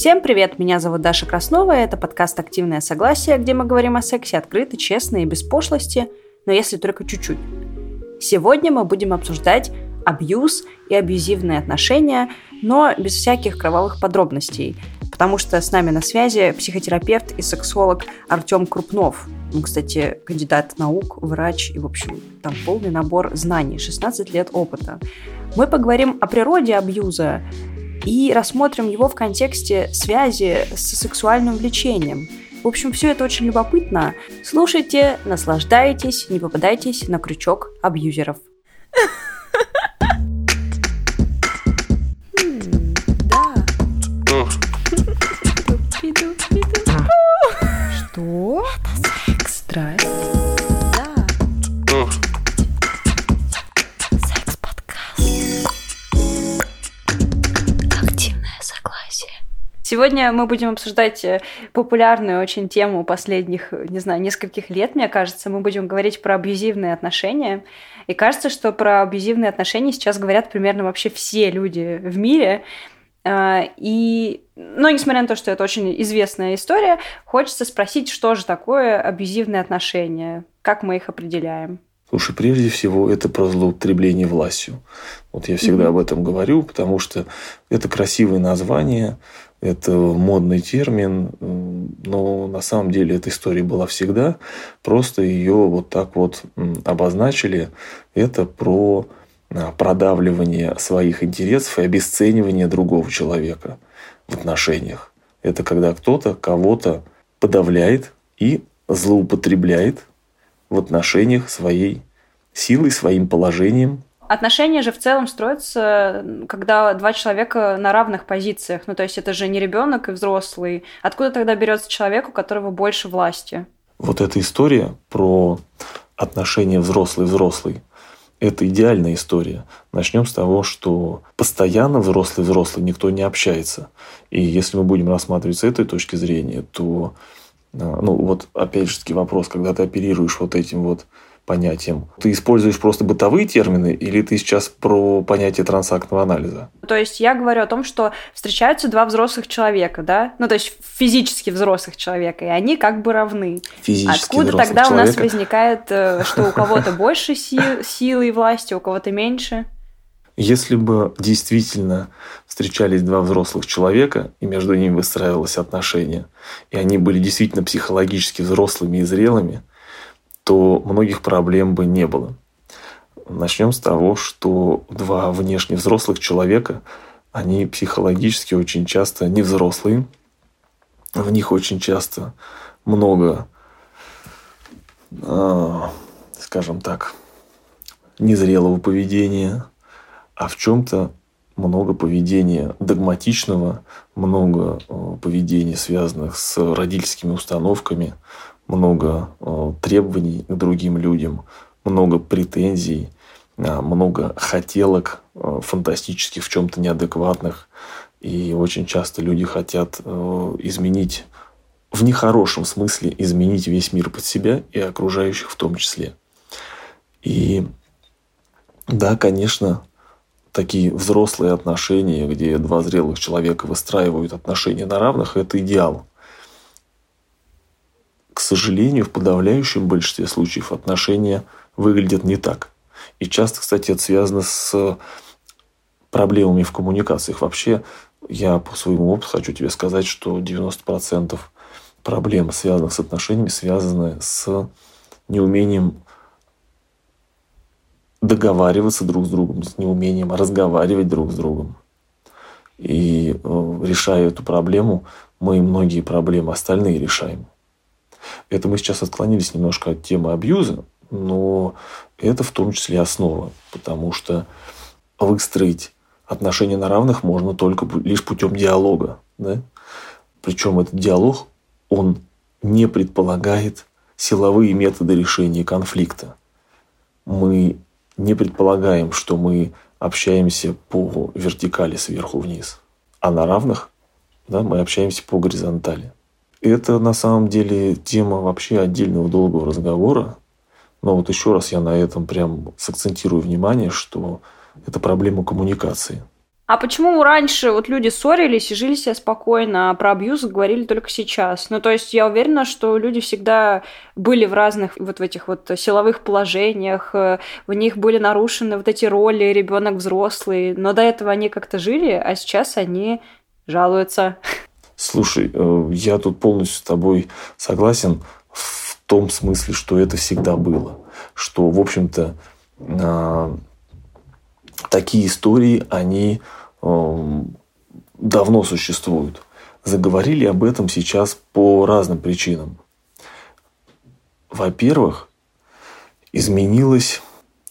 Всем привет, меня зовут Даша Краснова, это подкаст «Активное согласие», где мы говорим о сексе открыто, честно и без пошлости, но если только чуть-чуть. Сегодня мы будем обсуждать абьюз и абьюзивные отношения, но без всяких кровавых подробностей, потому что с нами на связи психотерапевт и сексолог Артем Крупнов. Он, кстати, кандидат наук, врач и, в общем, там полный набор знаний, 16 лет опыта. Мы поговорим о природе абьюза, и рассмотрим его в контексте связи с сексуальным влечением. В общем, все это очень любопытно. Слушайте, наслаждайтесь, не попадайтесь на крючок абьюзеров. Что? Это секс. Страсть. Сегодня мы будем обсуждать э, популярную очень тему последних, не знаю, нескольких лет, мне кажется. Мы будем говорить про абьюзивные отношения. И кажется, что про абьюзивные отношения сейчас говорят примерно вообще все люди в мире. А, и, но несмотря на то, что это очень известная история, хочется спросить, что же такое абьюзивные отношения, как мы их определяем. Слушай, прежде всего, это про злоупотребление властью. Вот я всегда mm-hmm. об этом говорю, потому что это красивое название, это модный термин, но на самом деле эта история была всегда. Просто ее вот так вот обозначили. Это про а, продавливание своих интересов и обесценивание другого человека в отношениях. Это когда кто-то кого-то подавляет и злоупотребляет в отношениях своей силой, своим положением, Отношения же в целом строятся, когда два человека на равных позициях. Ну, то есть это же не ребенок и взрослый. Откуда тогда берется человек, у которого больше власти? Вот эта история про отношения взрослый-взрослый это идеальная история. Начнем с того, что постоянно взрослый-взрослый никто не общается. И если мы будем рассматривать с этой точки зрения, то, а, ну вот опять же таки вопрос, когда ты оперируешь вот этим вот понятием. Ты используешь просто бытовые термины или ты сейчас про понятие трансактного анализа? То есть я говорю о том, что встречаются два взрослых человека, да? Ну, то есть физически взрослых человека, и они как бы равны. Физически Откуда тогда человека? у нас возникает, э, что у кого-то больше силы и власти, у кого-то меньше? Если бы действительно встречались два взрослых человека, и между ними выстраивалось отношение, и они были действительно психологически взрослыми и зрелыми, то многих проблем бы не было. Начнем с того, что два внешне взрослых человека, они психологически очень часто не взрослые. В них очень часто много, а, скажем так, незрелого поведения, а в чем-то много поведения догматичного, много а, поведения, связанных с родительскими установками, много э, требований к другим людям, много претензий, э, много хотелок э, фантастических, в чем-то неадекватных. И очень часто люди хотят изменить в нехорошем смысле изменить весь мир под себя и окружающих в том числе. И да, конечно, такие взрослые отношения, где два зрелых человека выстраивают отношения на равных, это идеал к сожалению, в подавляющем большинстве случаев отношения выглядят не так. И часто, кстати, это связано с проблемами в коммуникациях. Вообще, я по своему опыту хочу тебе сказать, что 90% проблем, связанных с отношениями, связаны с неумением договариваться друг с другом, с неумением разговаривать друг с другом. И э, решая эту проблему, мы многие проблемы остальные решаем. Это мы сейчас отклонились немножко от темы абьюза, но это в том числе основа, потому что выстроить отношения на равных можно только лишь путем диалога. Да? Причем этот диалог, он не предполагает силовые методы решения конфликта. Мы не предполагаем, что мы общаемся по вертикали сверху вниз, а на равных да, мы общаемся по горизонтали. Это на самом деле тема вообще отдельного долгого разговора. Но вот еще раз я на этом прям сакцентирую внимание, что это проблема коммуникации. А почему раньше вот люди ссорились и жили себе спокойно, а про абьюз говорили только сейчас? Ну, то есть я уверена, что люди всегда были в разных вот в этих вот силовых положениях, э, в них были нарушены вот эти роли ребенок взрослый, но до этого они как-то жили, а сейчас они жалуются. Слушай, э, я тут полностью с тобой согласен в том смысле, что это всегда было. Что, в общем-то, а, такие истории, они Эм, давно существуют. Заговорили об этом сейчас по разным причинам. Во-первых, изменилось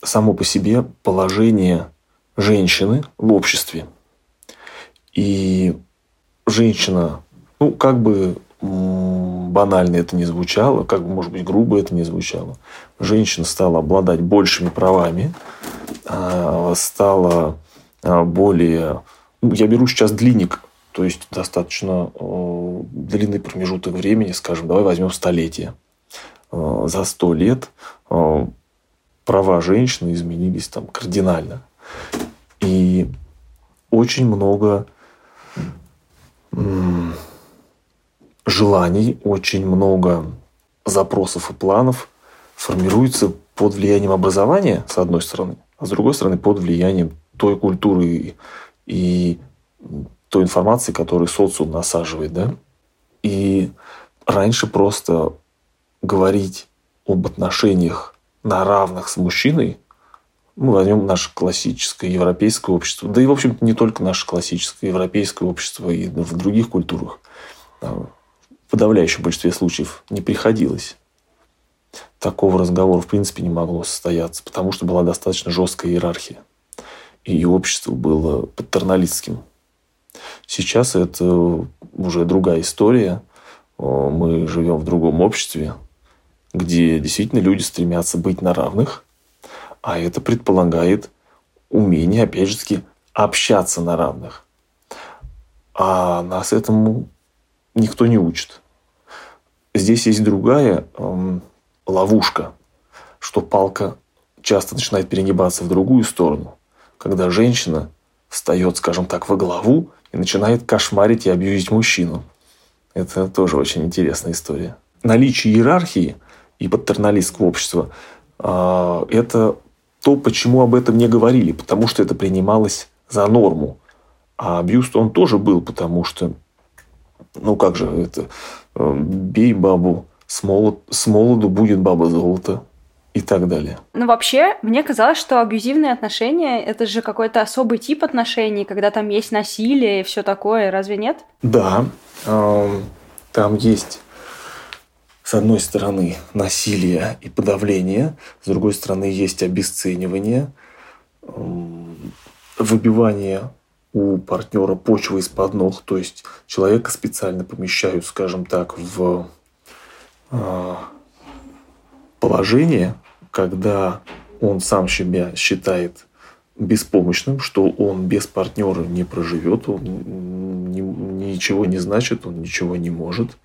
само по себе положение женщины в обществе. И женщина, ну, как бы банально это не звучало, как бы, может быть, грубо это не звучало, женщина стала обладать большими правами, а, стала а, более... Ну, я беру сейчас длинник, то есть достаточно э, длинный промежуток времени, скажем, давай возьмем столетие. Э, за сто лет э, права женщины изменились там кардинально. И очень много желаний, очень много запросов и планов формируется под влиянием образования, с одной стороны, а с другой стороны, под влиянием той культуры и той информации, которую социум насаживает. Да? И раньше просто говорить об отношениях на равных с мужчиной, мы возьмем наше классическое европейское общество, да и, в общем-то, не только наше классическое европейское общество, и в других культурах, а, в подавляющем большинстве случаев не приходилось. Такого разговора, в принципе, не могло состояться, потому что была достаточно жесткая иерархия и общество было патерналистским. Сейчас это уже другая история. Мы живем в другом обществе, где действительно люди стремятся быть на равных, а это предполагает умение, опять же, общаться на равных. А нас этому никто не учит. Здесь есть другая эм, ловушка, что палка часто начинает перегибаться в другую сторону когда женщина встает, скажем так, во главу и начинает кошмарить и абьюзить мужчину. Это тоже очень интересная история. Наличие иерархии и патерналистского общества а, – это то, почему об этом не говорили, потому что это принималось за норму. А абьюз он тоже был, потому что, ну как же это, э, бей бабу, с, молод, с молоду будет баба золото и так далее. Ну, вообще, мне казалось, что абьюзивные отношения – это же какой-то особый тип отношений, когда там есть насилие и все такое, разве нет? Да, там есть с одной стороны насилие и подавление, с другой стороны есть обесценивание, выбивание у партнера почвы из-под ног, то есть человека специально помещают, скажем так, в а, положение, когда он сам себя считает беспомощным, что он без партнера не проживет, он ни, ничего не значит, он ничего не может.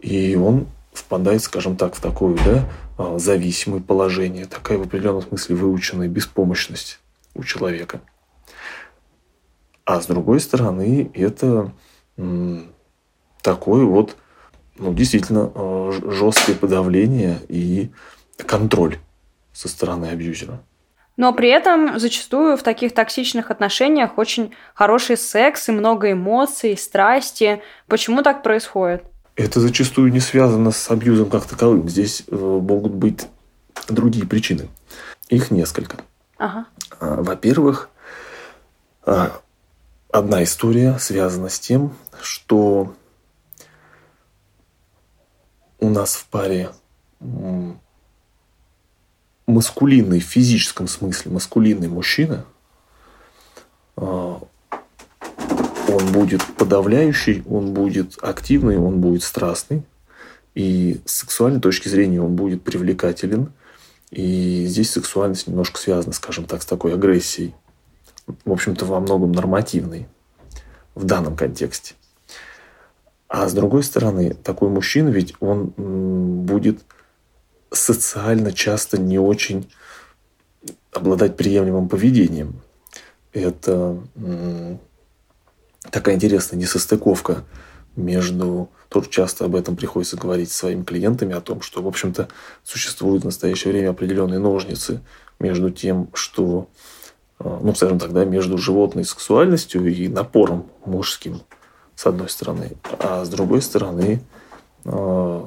И он впадает, скажем так, в такое да, а, зависимое положение, такая в определенном смысле выученная беспомощность у человека. А с другой стороны, это такое вот, ну, действительно, а, жесткое подавление и контроль со стороны абьюзера. Но при этом зачастую в таких токсичных отношениях очень хороший секс и много эмоций, страсти. Почему так происходит? Это зачастую не связано с абьюзом как таковым. Здесь э, могут быть другие причины. Их несколько. Ага. А, во-первых, а, одна история связана с тем, что у нас в паре маскулинный в физическом смысле, маскулинный мужчина, а, он будет подавляющий, он будет активный, он будет страстный. И с сексуальной точки зрения он будет привлекателен. И здесь сексуальность немножко связана, скажем так, с такой агрессией. В общем-то, во многом нормативной в данном контексте. А с другой стороны, такой мужчина ведь он будет социально часто не очень обладать приемлемым поведением. это такая интересная несостыковка между... Тоже часто об этом приходится говорить своими клиентами, о том, что, в общем-то, существуют в настоящее время определенные ножницы между тем, что, э, ну, скажем так, да, между животной сексуальностью и напором мужским, с одной стороны, а с другой стороны, э,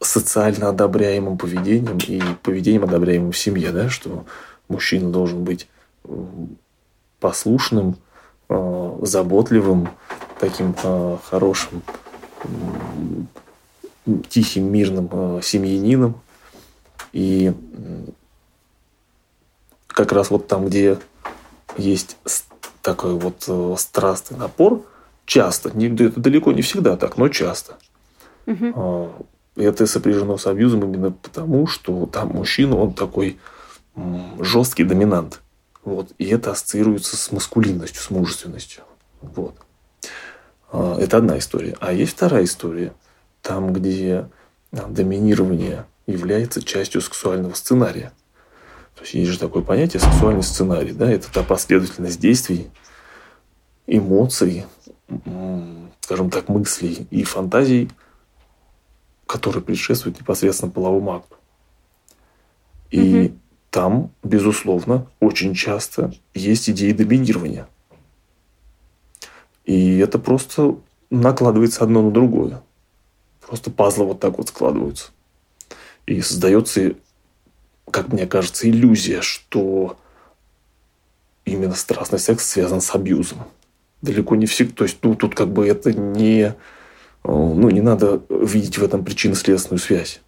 социально одобряемым поведением и поведением, одобряемым в семье, да, что мужчина должен быть послушным, э, заботливым, таким э, хорошим, тихим, мирным э, семьянином. И как раз вот там, где есть такой вот страстный напор, часто, это далеко не всегда так, но часто. Угу. Это сопряжено с абьюзом именно потому, что там мужчина, он такой жесткий доминант. Вот. И это ассоциируется с маскулинностью, с мужественностью. Вот. А, это одна история. А есть вторая история, там, где а, доминирование является частью сексуального сценария. То есть есть же такое понятие сексуальный сценарий. Да? Это та последовательность действий, эмоций, скажем так, мыслей и фантазий, которые предшествуют непосредственно половому акту. И угу там, безусловно, очень часто есть идеи доминирования. И это просто накладывается одно на другое. Просто пазлы вот так вот складываются. И создается, как мне кажется, иллюзия, что именно страстный секс связан с абьюзом. Далеко не всегда. То есть ну, тут как бы это не... Ну, не надо видеть в этом причинно-следственную связь.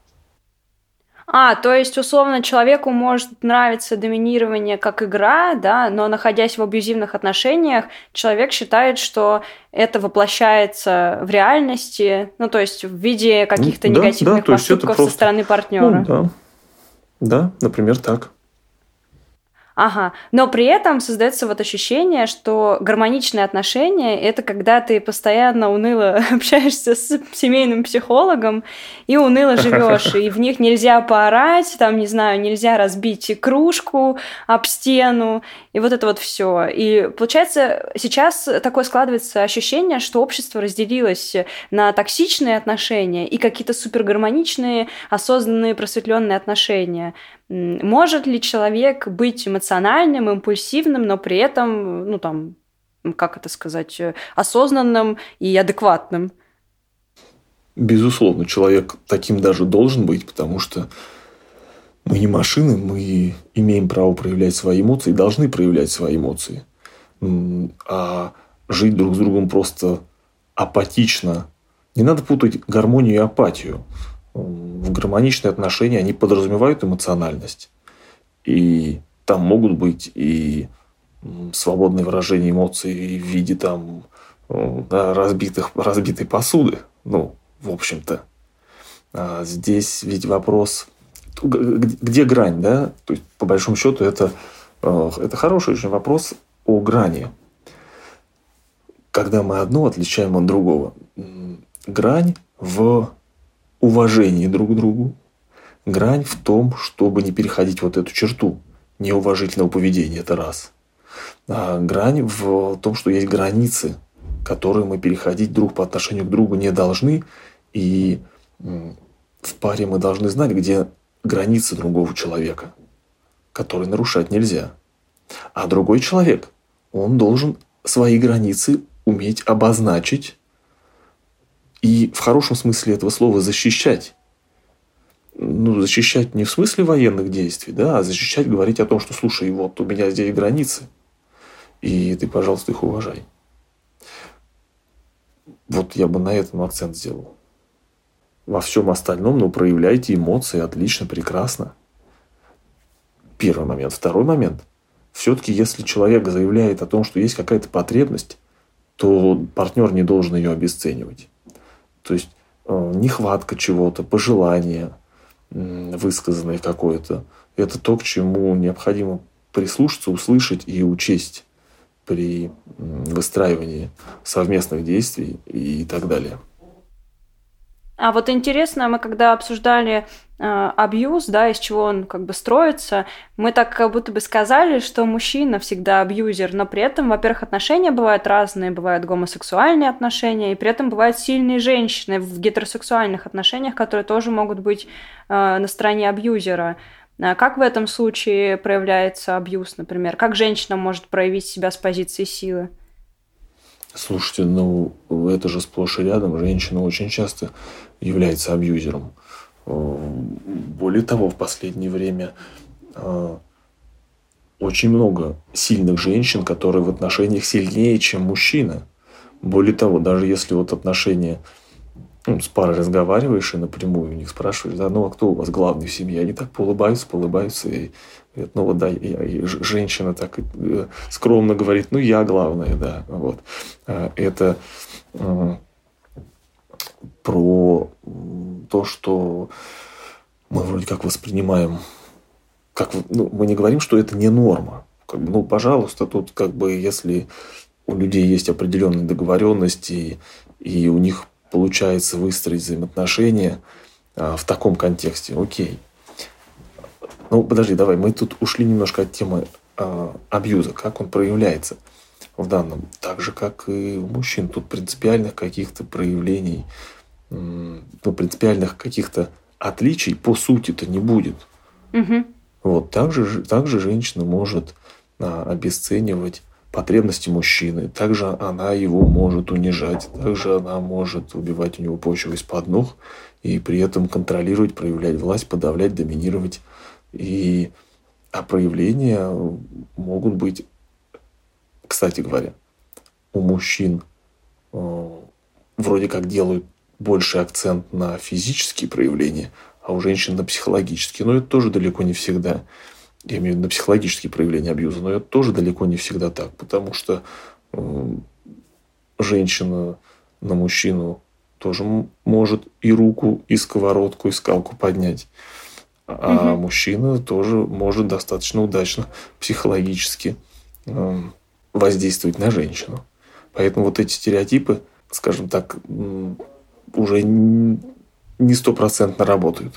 А, то есть, условно, человеку может нравиться доминирование как игра, да, но находясь в абьюзивных отношениях, человек считает, что это воплощается в реальности, ну, то есть в виде каких-то да, негативных да, поступков просто... со стороны партнера. Ну, да. да, например, так. Ага. Но при этом создается вот ощущение, что гармоничные отношения это когда ты постоянно уныло общаешься с семейным психологом и уныло живешь, и в них нельзя поорать, там, не знаю, нельзя разбить кружку об стену, и вот это вот все. И получается, сейчас такое складывается ощущение, что общество разделилось на токсичные отношения и какие-то супергармоничные, осознанные, просветленные отношения. Может ли человек быть эмоциональным, импульсивным, но при этом, ну там, как это сказать, э, осознанным и адекватным? Безусловно, человек таким даже должен быть, потому что мы не машины, мы имеем право проявлять свои эмоции, должны проявлять свои эмоции. А жить друг с другом просто апатично. Не надо путать гармонию и апатию в гармоничные отношения, они подразумевают эмоциональность. И там могут быть и свободные выражения эмоций в виде там да, разбитых, разбитой посуды. Ну, в общем-то. А здесь ведь вопрос, где грань, да? То есть, по большому счету, это, э, это хороший очень вопрос о грани. Когда мы одно отличаем от другого. Грань в уважении друг к другу, грань в том, чтобы не переходить вот эту черту неуважительного поведения, это раз. А грань в том, что есть границы, которые мы переходить друг по отношению к другу не должны, и в паре мы должны знать, где границы другого человека, которые нарушать нельзя. А другой человек, он должен свои границы уметь обозначить и в хорошем смысле этого слова защищать. Ну, защищать не в смысле военных действий, да, а защищать, говорить о том, что, слушай, вот у меня здесь границы, и ты, пожалуйста, их уважай. Вот я бы на этом акцент сделал. Во всем остальном, ну, проявляйте эмоции, отлично, прекрасно. Первый момент. Второй момент. Все-таки, если человек заявляет о том, что есть какая-то потребность, то партнер не должен ее обесценивать. То есть э, нехватка чего-то, пожелание высказанное какое-то. Это то, к чему необходимо прислушаться, услышать и учесть при выстраивании совместных действий и так далее. А вот интересно, мы когда обсуждали абьюз, да, из чего он как бы строится. Мы так как будто бы сказали, что мужчина всегда абьюзер, но при этом, во-первых, отношения бывают разные, бывают гомосексуальные отношения, и при этом бывают сильные женщины в гетеросексуальных отношениях, которые тоже могут быть э, на стороне абьюзера. А как в этом случае проявляется абьюз, например? Как женщина может проявить себя с позиции силы? Слушайте, ну это же сплошь и рядом. Женщина очень часто является абьюзером. Более того, в последнее время а, очень много сильных женщин, которые в отношениях сильнее, чем мужчина. Более того, даже если вот отношения ну, с парой разговариваешь и напрямую у них спрашиваешь, да, ну а кто у вас главный в семье? Они так улыбаются, улыбаются и говорят, ну вот да, и, и женщина так э, скромно говорит, ну я главная, да, вот. Это про то, что мы вроде как воспринимаем, как ну, мы не говорим, что это не норма. Как бы, ну, пожалуйста, тут как бы если у людей есть определенные договоренности, и у них получается выстроить взаимоотношения а, в таком контексте, окей. Ну, подожди, давай, мы тут ушли немножко от темы а, абьюза, как он проявляется в данном, так же, как и у мужчин. Тут принципиальных каких-то проявлений, ну, принципиальных каких-то отличий по сути-то не будет. Угу. Вот, также, также женщина может а, обесценивать потребности мужчины. Также она его может унижать, также она может убивать у него почву из-под ног и при этом контролировать, проявлять власть, подавлять, доминировать. И, а проявления могут быть, кстати говоря, у мужчин э, вроде как делают больше акцент на физические проявления, а у женщин на психологические. Но это тоже далеко не всегда я имею в виду на психологические проявления абьюза, но это тоже далеко не всегда так, потому что э, женщина на мужчину тоже может и руку, и сковородку, и скалку поднять. А угу. мужчина тоже может достаточно удачно психологически э, воздействовать на женщину. Поэтому вот эти стереотипы, скажем так, уже не стопроцентно работают.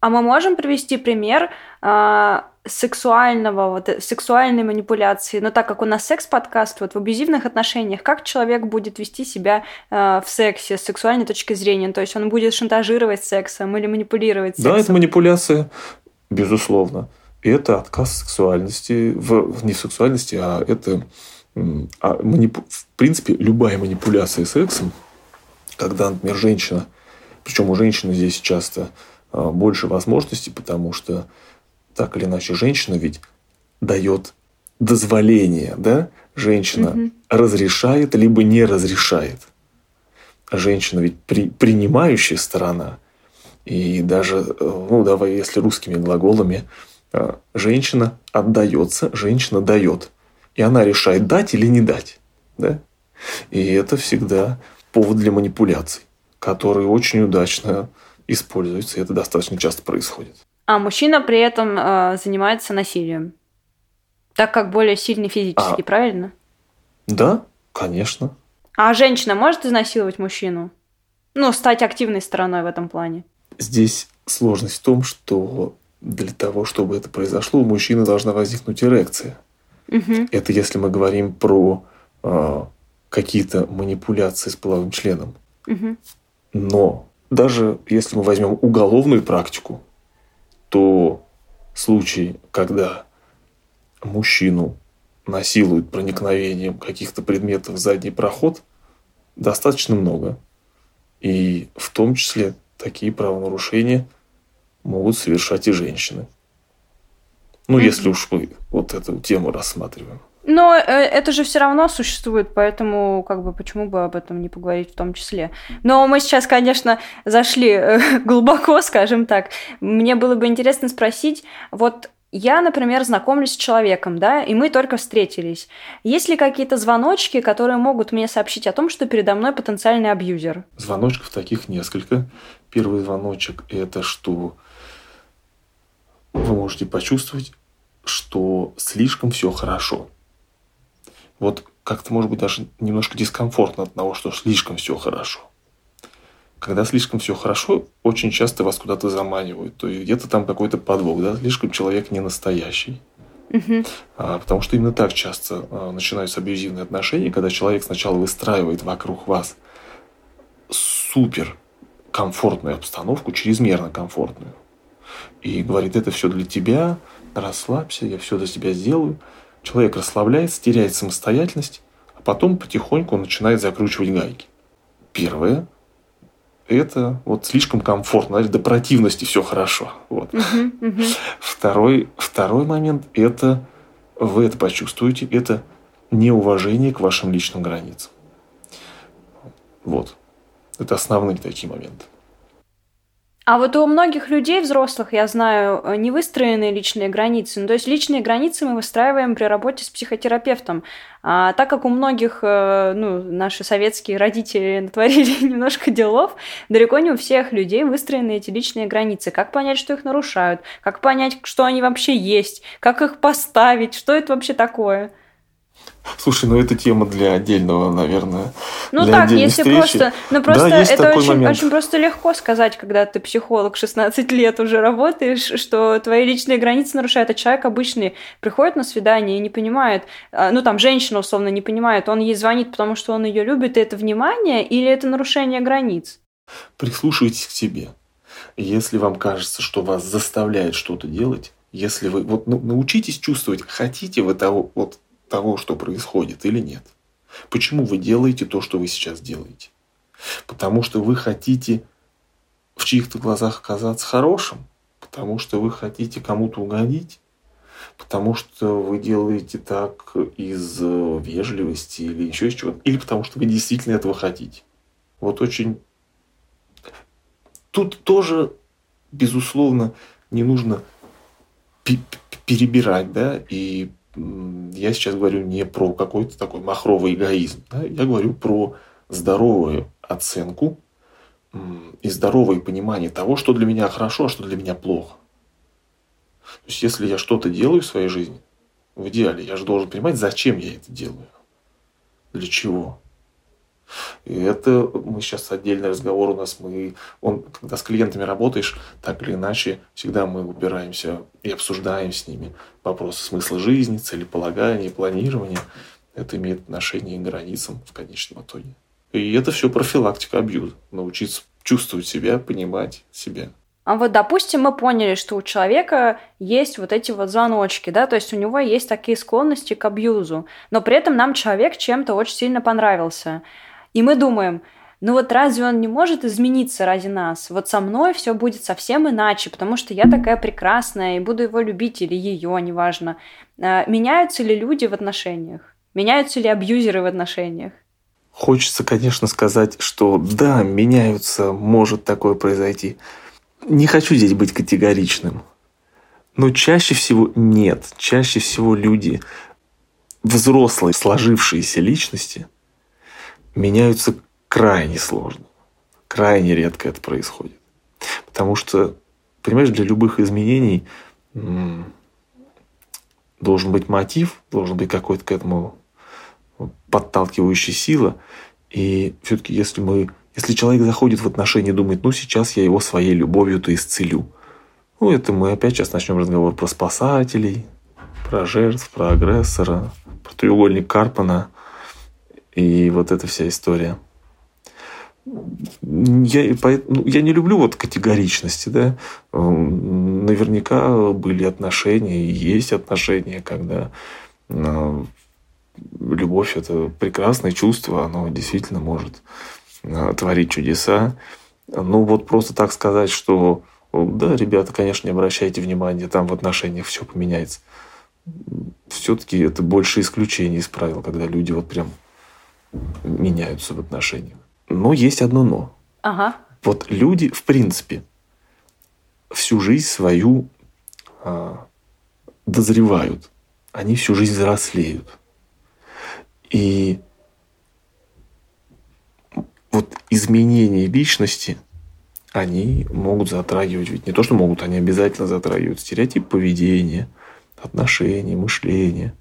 А мы можем привести пример э, сексуального, вот, сексуальной манипуляции, но так как у нас секс-подкаст, вот в абьюзивных отношениях, как человек будет вести себя э, в сексе с сексуальной точки зрения? То есть он будет шантажировать сексом или манипулировать сексом? Да, это манипуляция, безусловно. И это отказ сексуальности, в, не в сексуальности, а это а манипу... в принципе любая манипуляция сексом, когда, например, женщина, причем у женщины здесь часто а, больше возможностей, потому что так или иначе женщина ведь дает дозволение, да? Женщина угу. разрешает либо не разрешает. Женщина ведь при, принимающая сторона. И даже, э, ну давай, если русскими глаголами, а, женщина отдается, женщина дает. И она решает, дать или не дать. Да? И это всегда повод для манипуляций, которые очень удачно используются, и это достаточно часто происходит. А мужчина при этом э, занимается насилием. Так как более сильный физически, а, правильно? Да, конечно. А женщина может изнасиловать мужчину? Ну, стать активной стороной в этом плане. Здесь сложность в том, что для того, чтобы это произошло, у мужчины должна возникнуть эрекция. Угу. Это если мы говорим про э, какие-то манипуляции с половым членом. Угу. Но даже если мы возьмем уголовную практику, то случай, когда мужчину насилуют проникновением каких-то предметов в задний проход, достаточно много. И в том числе такие правонарушения могут совершать и женщины. Ну, mm-hmm. если уж мы вот эту тему рассматриваем. Но э, это же все равно существует, поэтому как бы почему бы об этом не поговорить в том числе. Но мы сейчас, конечно, зашли э, глубоко, скажем так. Мне было бы интересно спросить, вот я, например, знакомлюсь с человеком, да, и мы только встретились. Есть ли какие-то звоночки, которые могут мне сообщить о том, что передо мной потенциальный абьюзер? Звоночков таких несколько. Первый звоночек – это что вы можете почувствовать, что слишком все хорошо вот как-то, может быть, даже немножко дискомфортно от того, что слишком все хорошо. когда слишком все хорошо, очень часто вас куда-то заманивают. То есть где-то там какой-то подвох, да, слишком человек не настоящий. Мгм. А, потому что именно так часто а, начинаются абьюзивные отношения, когда человек сначала выстраивает вокруг вас супер комфортную обстановку, чрезмерно комфортную. И говорит, это все для тебя, расслабься, я все для тебя сделаю. Человек расслабляется, теряет самостоятельность, а потом потихоньку он начинает закручивать гайки. Первое – это вот слишком комфортно, до противности все хорошо. Вот. Мгм. Мгм. Второй, второй момент – это вы это почувствуете, это неуважение к вашим личным границам. Вот. Это основные такие моменты. А вот у многих людей, взрослых, я знаю, э, не выстроенные личные границы. Ну, то есть личные границы мы выстраиваем при работе с психотерапевтом. А так как у многих, э, ну, наши советские родители натворили немножко делов, далеко не у всех людей выстроены эти личные границы. Как понять, что их нарушают? Как понять, что они вообще есть? Как их поставить? Что это вообще такое? Слушай, ну это тема для отдельного, наверное. Ну для так, если встречи. просто... Ну просто да, есть это такой очень, момент. очень просто легко сказать, когда ты психолог 16 лет уже работаешь, что твои личные границы нарушают, а человек обычный приходит на свидание и не понимает, а, ну там женщина условно не понимает, он ей звонит, потому что он ее любит, и это внимание или это нарушение границ? Прислушивайтесь к себе. Если вам кажется, что вас заставляет что-то делать, если вы вот ну, научитесь чувствовать, хотите вы того, вот, того, что происходит или нет. Почему вы делаете то, что вы сейчас делаете? Потому что вы хотите в чьих-то глазах оказаться хорошим, потому что вы хотите кому-то угодить, потому что вы делаете так из э, вежливости или еще из чего-то, или потому что вы действительно этого хотите. Вот очень... Тут тоже, безусловно, не нужно пе- пе- перебирать, да, и я сейчас говорю не про какой-то такой махровый эгоизм, да, я говорю про здоровую оценку и здоровое понимание того, что для меня хорошо, а что для меня плохо. То есть, если я что-то делаю в своей жизни, в идеале, я же должен понимать, зачем я это делаю, для чего. И это мы сейчас отдельный разговор у нас. Мы, он, когда с клиентами работаешь, так или иначе, всегда мы упираемся и обсуждаем с ними вопросы смысла жизни, целеполагания, планирования. Это имеет отношение к границам в конечном итоге. И это все профилактика абьюза. Научиться чувствовать себя, понимать себя. А вот, допустим, мы поняли, что у человека есть вот эти вот звоночки, да, то есть у него есть такие склонности к абьюзу, но при этом нам человек чем-то очень сильно понравился. И мы думаем, ну вот разве он не может измениться ради нас? Вот со мной все будет совсем иначе, потому что я такая прекрасная и буду его любить или ее, неважно. А, Меняются ли люди в отношениях? Меняются ли абьюзеры в отношениях? Хочется, конечно, сказать, что да, меняются, может такое произойти. Не хочу здесь быть категоричным. Но чаще всего нет. Чаще всего люди, взрослые, сложившиеся личности, меняются крайне сложно. Крайне редко это происходит. Потому что, понимаешь, для любых изменений должен быть мотив, должен быть какой-то к этому подталкивающая сила. И все-таки, если мы, если человек заходит в отношения и думает, ну сейчас я его своей любовью-то исцелю, ну это мы опять сейчас начнем разговор про спасателей, про жертв, про агрессора, про треугольник Карпана и вот эта вся история. Я, ну, я не люблю вот категоричности, да. Наверняка были отношения и есть отношения, когда э, любовь это прекрасное чувство, оно действительно может э, творить чудеса. Ну вот просто так сказать, что да, ребята, конечно, не обращайте внимания, там в отношениях все поменяется. Все-таки это больше исключение из правил, когда люди вот прям меняются в отношениях. Но есть одно но. Ага. Вот люди, в принципе, всю жизнь свою а, дозревают. Они всю жизнь взрослеют. И вот изменения личности, они могут затрагивать, ведь не то, что могут, они обязательно затрагивают стереотип поведения, отношения, мышления.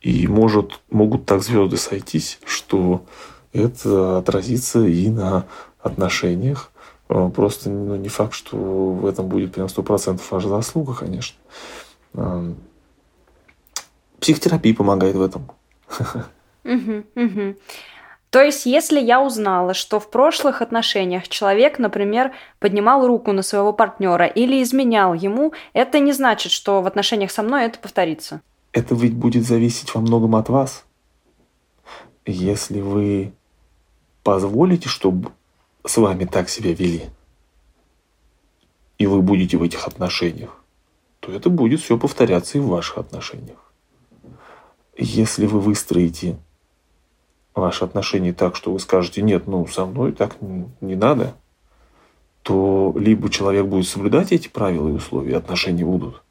И может, могут так звезды сойтись, что это отразится и на отношениях. Э, просто ну, не факт, что в этом будет прям сто процентов ваша заслуга, конечно. Эм, психотерапия помогает в этом. Угу, угу. То есть, если я узнала, что в прошлых отношениях человек, например, поднимал руку на своего партнера или изменял ему, это не значит, что в отношениях со мной это повторится. Это ведь будет зависеть во многом от вас. Если вы позволите, чтобы с вами так себя вели, и вы будете в этих отношениях, то это будет все повторяться и в ваших отношениях. Если вы выстроите ваши отношения так, что вы скажете, нет, ну, со мной так не надо, то либо человек будет соблюдать эти правила и условия, отношения будут,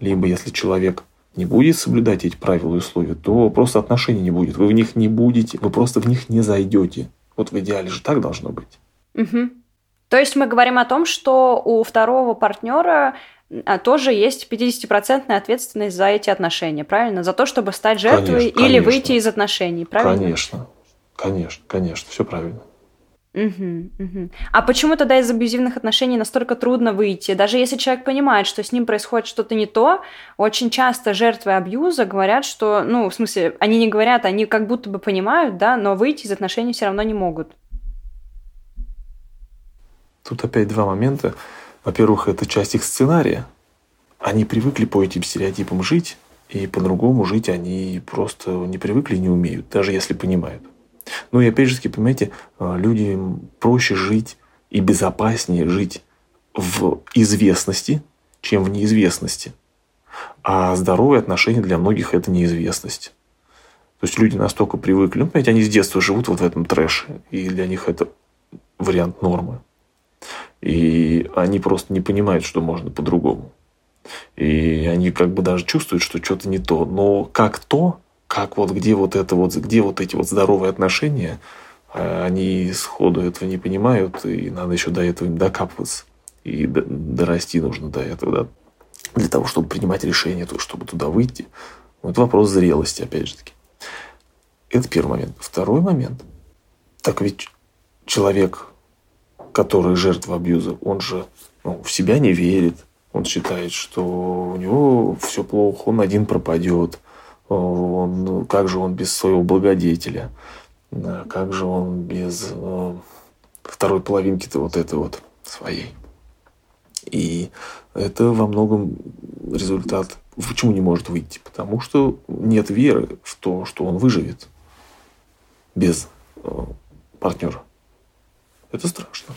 либо если человек не будет соблюдать эти правила и условия, то просто отношений не будет. Вы в них не будете, вы просто в них не зайдете. Вот в идеале же так должно быть. Угу. То есть мы говорим о том, что у второго партнера а тоже есть 50% ответственность за эти отношения, правильно? За то, чтобы стать жертвой конечно, или конечно. выйти из отношений, правильно? Конечно, конечно, конечно, все правильно. Угу, угу. А почему тогда из абьюзивных отношений настолько трудно выйти? Даже если человек понимает, что с ним происходит что-то не то, очень часто жертвы абьюза говорят, что, ну, в смысле, они не говорят, они как будто бы понимают, да, но выйти из отношений все равно не могут. Тут опять два момента. Во-первых, это часть их сценария. Они привыкли по этим стереотипам жить, и по-другому жить они просто не привыкли и не умеют, даже если понимают. Ну и опять же, понимаете, а, людям проще жить и безопаснее жить в известности, чем в неизвестности. А здоровые отношения для многих это неизвестность. То есть люди настолько привыкли, ну, понимаете, они с детства живут вот в этом трэше, и для них это вариант нормы. И они просто не понимают, что можно по-другому. И они как бы даже чувствуют, что что-то не то. Но как то, как вот где вот это вот, где вот эти вот здоровые отношения, э, они сходу этого не понимают, и надо еще до этого докапываться. И дорасти нужно до этого, да, для того, чтобы принимать решение, то, чтобы туда выйти. Вот вопрос зрелости, опять же таки. Это первый момент. Второй момент. Так ведь человек который жертва абьюза, он же ну, в себя не верит. Он считает, что у него все плохо, он один пропадет. Он, ну, как же он без своего благодетеля? Как же он без э, второй половинки-то вот этой вот своей? И это во многом результат. Почему не может выйти? Потому что нет веры в то, что он выживет без э, партнера. Это страшно.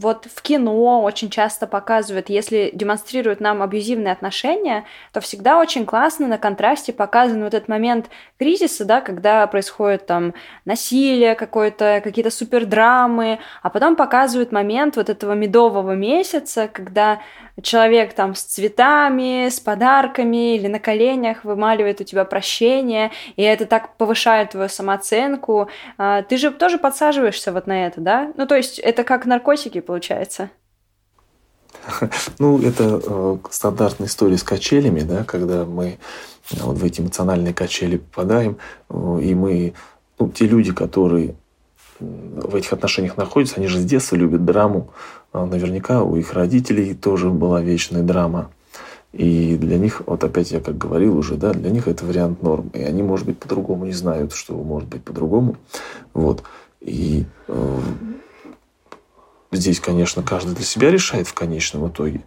Вот в кино очень часто показывают, если демонстрируют нам абьюзивные отношения, то всегда очень классно на контрасте показан вот этот момент кризиса, да, когда происходит там насилие какое-то, какие-то супердрамы, а потом показывают момент вот этого медового месяца, когда человек там с цветами, с подарками или на коленях вымаливает у тебя прощение, и это так повышает твою самооценку. А, ты же тоже подсаживаешься вот на это, да? Ну, то есть это как наркотики, получается. Ну, это э, стандартная история с качелями, да, когда мы э, вот в эти эмоциональные качели попадаем, э, и мы, ну, те люди, которые в этих отношениях находятся, они же с детства любят драму. А наверняка у их родителей тоже была вечная драма. И для них, вот опять я как говорил уже, да, для них это вариант норм. И они, может быть, по-другому не знают, что может быть по-другому. Вот. И э, здесь, конечно, каждый для себя решает в конечном итоге,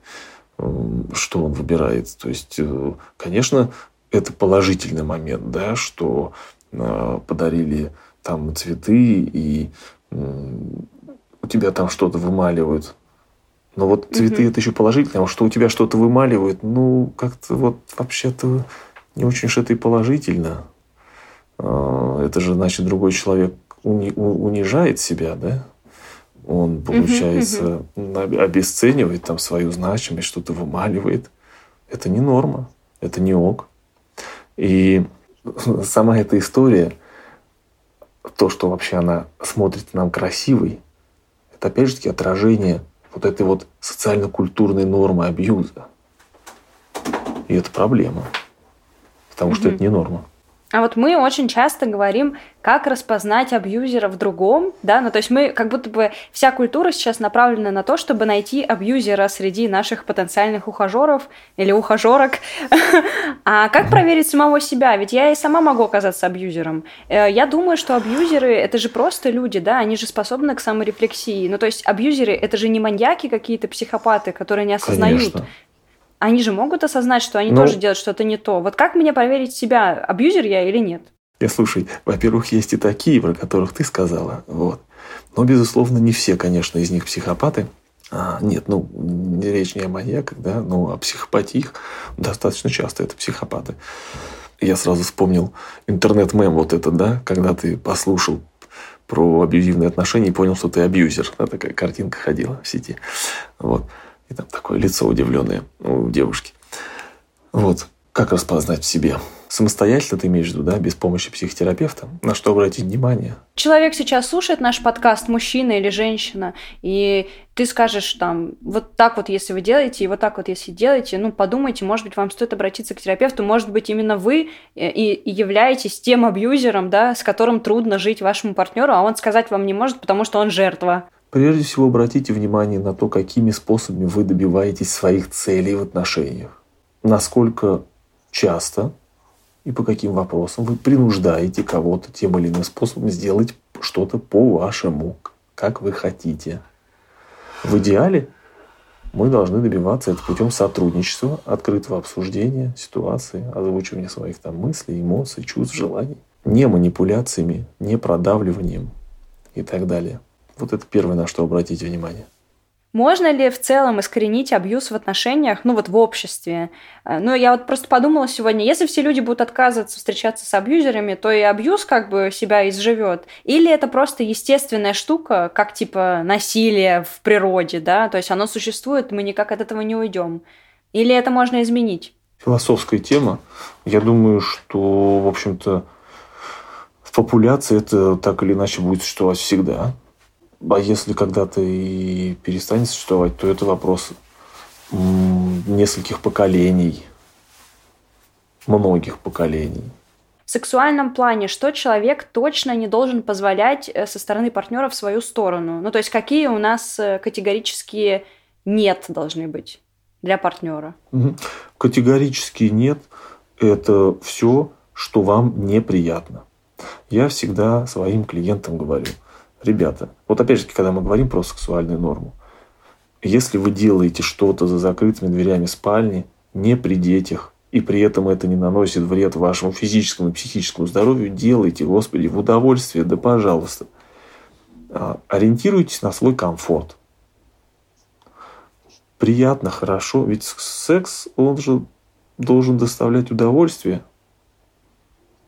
э, что он выбирает. То есть, э, конечно, это положительный момент, да, что э, подарили там цветы, и у тебя там что-то вымаливают. Но вот цветы угу. это еще положительно, а что у тебя что-то вымаливают, ну, как-то вот вообще-то не очень уж это и положительно. А, это же, значит, другой человек уни- унижает себя, да? Он, получается, угу, обесценивает там свою значимость, что-то вымаливает. Это не норма, это не ок. И сама эта история, то, что вообще она смотрит нам красивой, это опять же таки отражение вот этой вот социально-культурной нормы абьюза. И это проблема. Потому угу. что это не норма. А вот мы очень часто говорим, как распознать абьюзера в другом, да, ну то есть мы как будто бы вся культура сейчас направлена на то, чтобы найти абьюзера среди наших потенциальных ухажеров или ухажерок. А как проверить самого себя? Ведь я и сама могу оказаться абьюзером. Э, я думаю, что абьюзеры это же просто люди, да, они же способны к саморефлексии. Ну то есть абьюзеры это же не маньяки какие-то, психопаты, которые не осознают. Конечно они же могут осознать, что они ну, тоже делают что-то не то. Вот как мне проверить себя, абьюзер я или нет? Я слушай, во-первых, есть и такие, про которых ты сказала. Вот. Но, безусловно, не все, конечно, из них психопаты. А, нет, ну, речь не о маньяках, да, но о психопатиях. Достаточно часто это психопаты. Я сразу вспомнил интернет-мем вот этот, да, когда ты послушал про абьюзивные отношения и понял, что ты абьюзер. Да, такая картинка ходила в сети. Вот. И там такое лицо удивленное у девушки. Вот. Как распознать в себе? Самостоятельно ты имеешь в виду, да, без помощи психотерапевта? На что обратить внимание? Человек сейчас слушает наш подкаст, мужчина или женщина, и ты скажешь там, вот так вот, если вы делаете, и вот так вот, если делаете, ну, подумайте, может быть, вам стоит обратиться к терапевту, может быть, именно вы э, и, и являетесь тем абьюзером, да, с которым трудно жить вашему партнеру, а он сказать вам не может, потому что он жертва. Прежде всего обратите внимание на то, какими способами вы добиваетесь своих целей в отношениях. Насколько часто и по каким вопросам вы принуждаете кого-то тем или иным способом сделать что-то по-вашему, как вы хотите. В идеале мы должны добиваться это путем сотрудничества, открытого обсуждения ситуации, озвучивания своих там мыслей, эмоций, чувств, желаний. Не манипуляциями, не продавливанием и так далее. Вот это первое, на что обратить внимание. Можно ли в целом искоренить абьюз в отношениях, ну вот в обществе? Э, ну, я вот просто подумала сегодня, если все люди будут отказываться встречаться с абьюзерами, то и абьюз как бы себя изживет. Или это просто естественная штука, как типа насилие в природе, да? То есть оно существует, мы никак от этого не уйдем. Или это можно изменить? Философская тема. Я думаю, что, в общем-то, в популяции это так или иначе будет существовать всегда. А если когда-то и перестанет существовать, то это вопрос нескольких поколений, многих поколений. В сексуальном плане, что человек точно не должен позволять э, со стороны партнера в свою сторону? Ну, то есть, какие у нас э, категорические нет должны быть для партнера? Категорически нет. Это все, что вам неприятно. Я всегда своим клиентам говорю – ребята, вот опять же, когда мы говорим про сексуальную норму, если вы делаете что-то за закрытыми дверями спальни, не при детях, и при этом это не наносит вред вашему физическому и психическому здоровью, делайте, Господи, в удовольствие, да пожалуйста. А, ориентируйтесь на свой комфорт. Приятно, хорошо, ведь секс, он же должен доставлять удовольствие.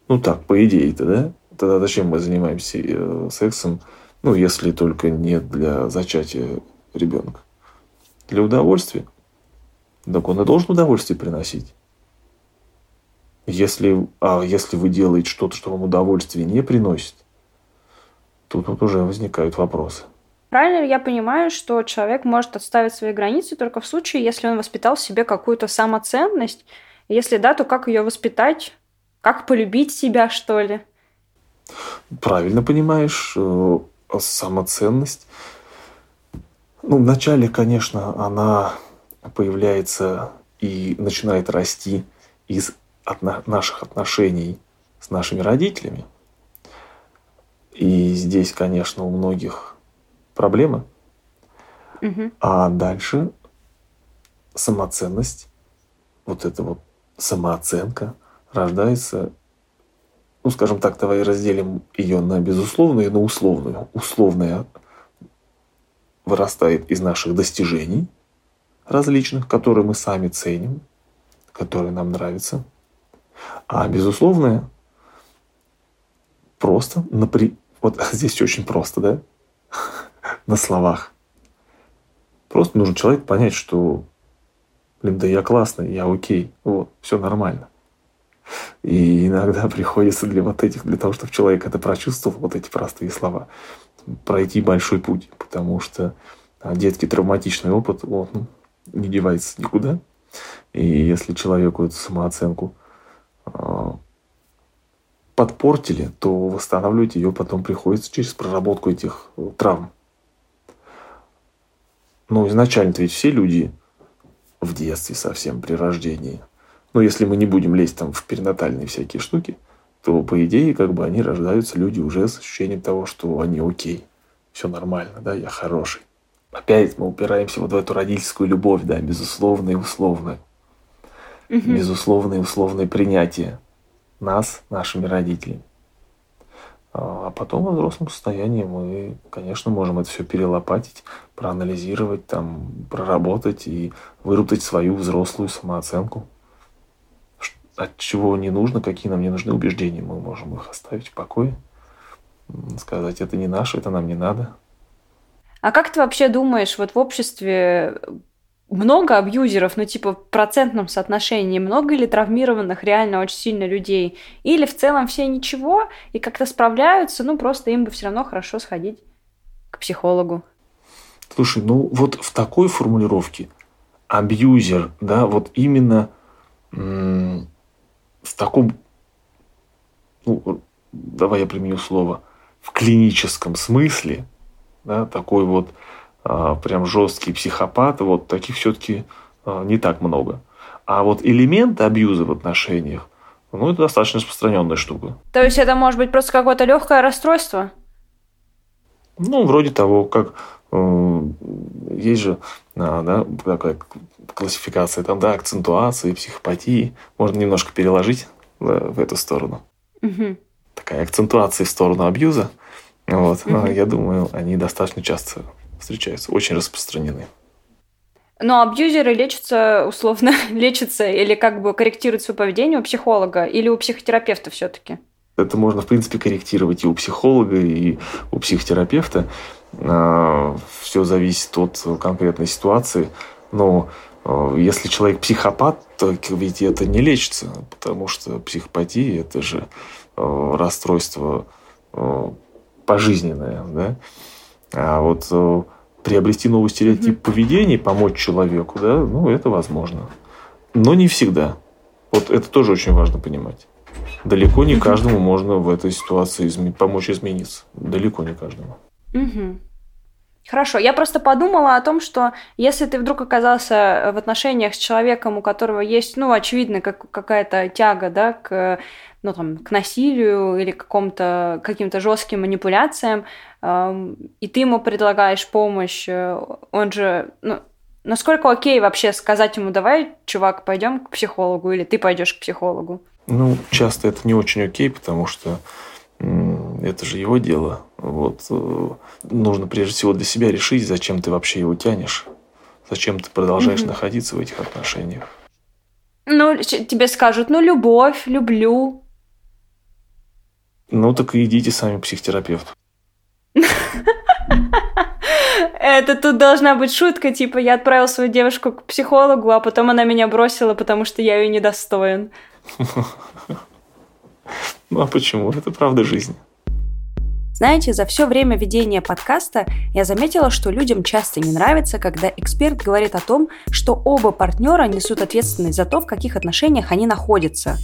Ну так, по идее-то, да? Тогда зачем мы занимаемся э, сексом ну, если только не для зачатия ребенка. Для удовольствия. Так он и должен удовольствие приносить. Если, а если вы делаете что-то, что вам удовольствие не приносит, то тут уже возникают вопросы. Правильно ли я понимаю, что человек может отставить свои границы только в случае, если он воспитал в себе какую-то самоценность? Если да, то как ее воспитать? Как полюбить себя, что ли? Правильно понимаешь. Самоценность. Ну, вначале, конечно, она появляется и начинает расти из отно- наших отношений с нашими родителями. И здесь, конечно, у многих проблемы. Угу. А дальше самоценность, вот эта вот самооценка рождается ну, скажем так, давай разделим ее на безусловную и на условную. Условная вырастает из наших достижений различных, которые мы сами ценим, которые нам нравятся. А безусловная просто напри... Вот здесь очень просто, да? на словах. Просто нужен человек понять, что, блин, да я классный, я окей, вот, все нормально. И иногда приходится для вот этих, для того, чтобы человек это прочувствовал, вот эти простые слова, пройти большой путь, потому что а, детский травматичный опыт, он не девается никуда. И если человеку эту самооценку э, подпортили, то восстанавливать ее потом приходится через проработку этих э, травм. Но изначально-то ведь все люди в детстве совсем при рождении. Но если мы не будем лезть там в перинатальные всякие штуки, то, по идее, как бы они рождаются, люди уже с ощущением того, что они окей, все нормально, да, я хороший. Опять мы упираемся вот в эту родительскую любовь, да, безусловно и условно. Угу. Безусловное и условное принятие нас, нашими родителями. А потом во взрослом состоянии мы, конечно, можем это все перелопатить, проанализировать, там, проработать и выработать свою взрослую самооценку. От чего не нужно, какие нам не нужны убеждения, мы можем их оставить в покое, сказать, это не наше, это нам не надо. А как ты вообще думаешь, вот в обществе много абьюзеров, ну типа в процентном соотношении, много ли травмированных реально очень сильно людей? Или в целом все ничего и как-то справляются, ну просто им бы все равно хорошо сходить к психологу? Слушай, ну вот в такой формулировке абьюзер, да, вот именно в таком, ну, давай я применю слово, в клиническом смысле, да, такой вот а, прям жесткий психопат, вот таких все-таки а, не так много. А вот элементы абьюза в отношениях, ну, это достаточно распространенная штука. То есть это может быть просто какое-то легкое расстройство? Ну, вроде того, как э, есть же а, да, такая классификация, там, да, акцентуации, психопатии. Можно немножко переложить да, в эту сторону. Угу. Такая акцентуация в сторону абьюза. Вот. Угу. Я думаю, они достаточно часто встречаются, очень распространены. Но абьюзеры лечатся, условно, лечатся или как бы корректируют свое поведение у психолога или у психотерапевта все-таки? Это можно, в принципе, корректировать и у психолога, и у психотерапевта. А, Все зависит от конкретной ситуации. Но если человек психопат, то ведь это не лечится, потому что психопатия – это же а, расстройство пожизненное. Да? А вот приобрести новый стереотип mm-hmm. поведения, помочь человеку, да, ну, это возможно. Но не всегда. Вот это тоже очень важно понимать. Далеко не каждому можно в этой ситуации изме- помочь измениться. Далеко не каждому. Mm-hmm. Хорошо, я просто подумала о том, что если ты вдруг оказался в отношениях с человеком, у которого есть, ну, очевидно, как, какая-то тяга, да, к, ну, там, к насилию или к какому-то, каким-то жестким манипуляциям, и ты ему предлагаешь помощь, э, он же, ну, насколько окей вообще сказать ему, давай, чувак, пойдем к психологу, или ты пойдешь к психологу? Ну, часто это не очень окей, потому что это же его дело. Вот. Э, нужно прежде всего для себя решить, зачем ты вообще его тянешь. Зачем ты продолжаешь угу. находиться в этих отношениях. Ну, тебе скажут, ну, любовь, люблю. Ну, так и идите сами к психотерапевту. Это тут должна быть шутка, типа я отправил свою девушку к психологу, а потом она меня бросила, потому что я ее недостоин. Ну а почему? Это правда жизнь. Знаете, за все время ведения подкаста я заметила, что людям часто не нравится, когда эксперт говорит о том, что оба партнера несут ответственность за то, в каких отношениях они находятся.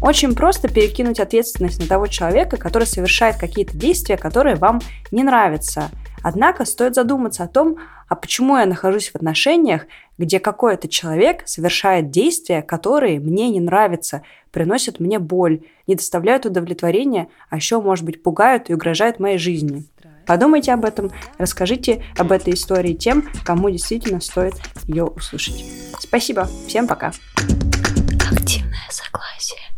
Очень просто перекинуть ответственность на того человека, который совершает какие-то действия, которые вам не нравятся. Однако стоит задуматься о том, а почему я нахожусь в отношениях, где какой-то человек совершает действия, которые мне не нравятся, приносят мне боль, не доставляют удовлетворения, а еще, может быть, пугают и угрожают моей жизни. Подумайте об этом, расскажите об этой истории тем, кому действительно стоит ее услышать. Спасибо, всем пока. Активная согласие.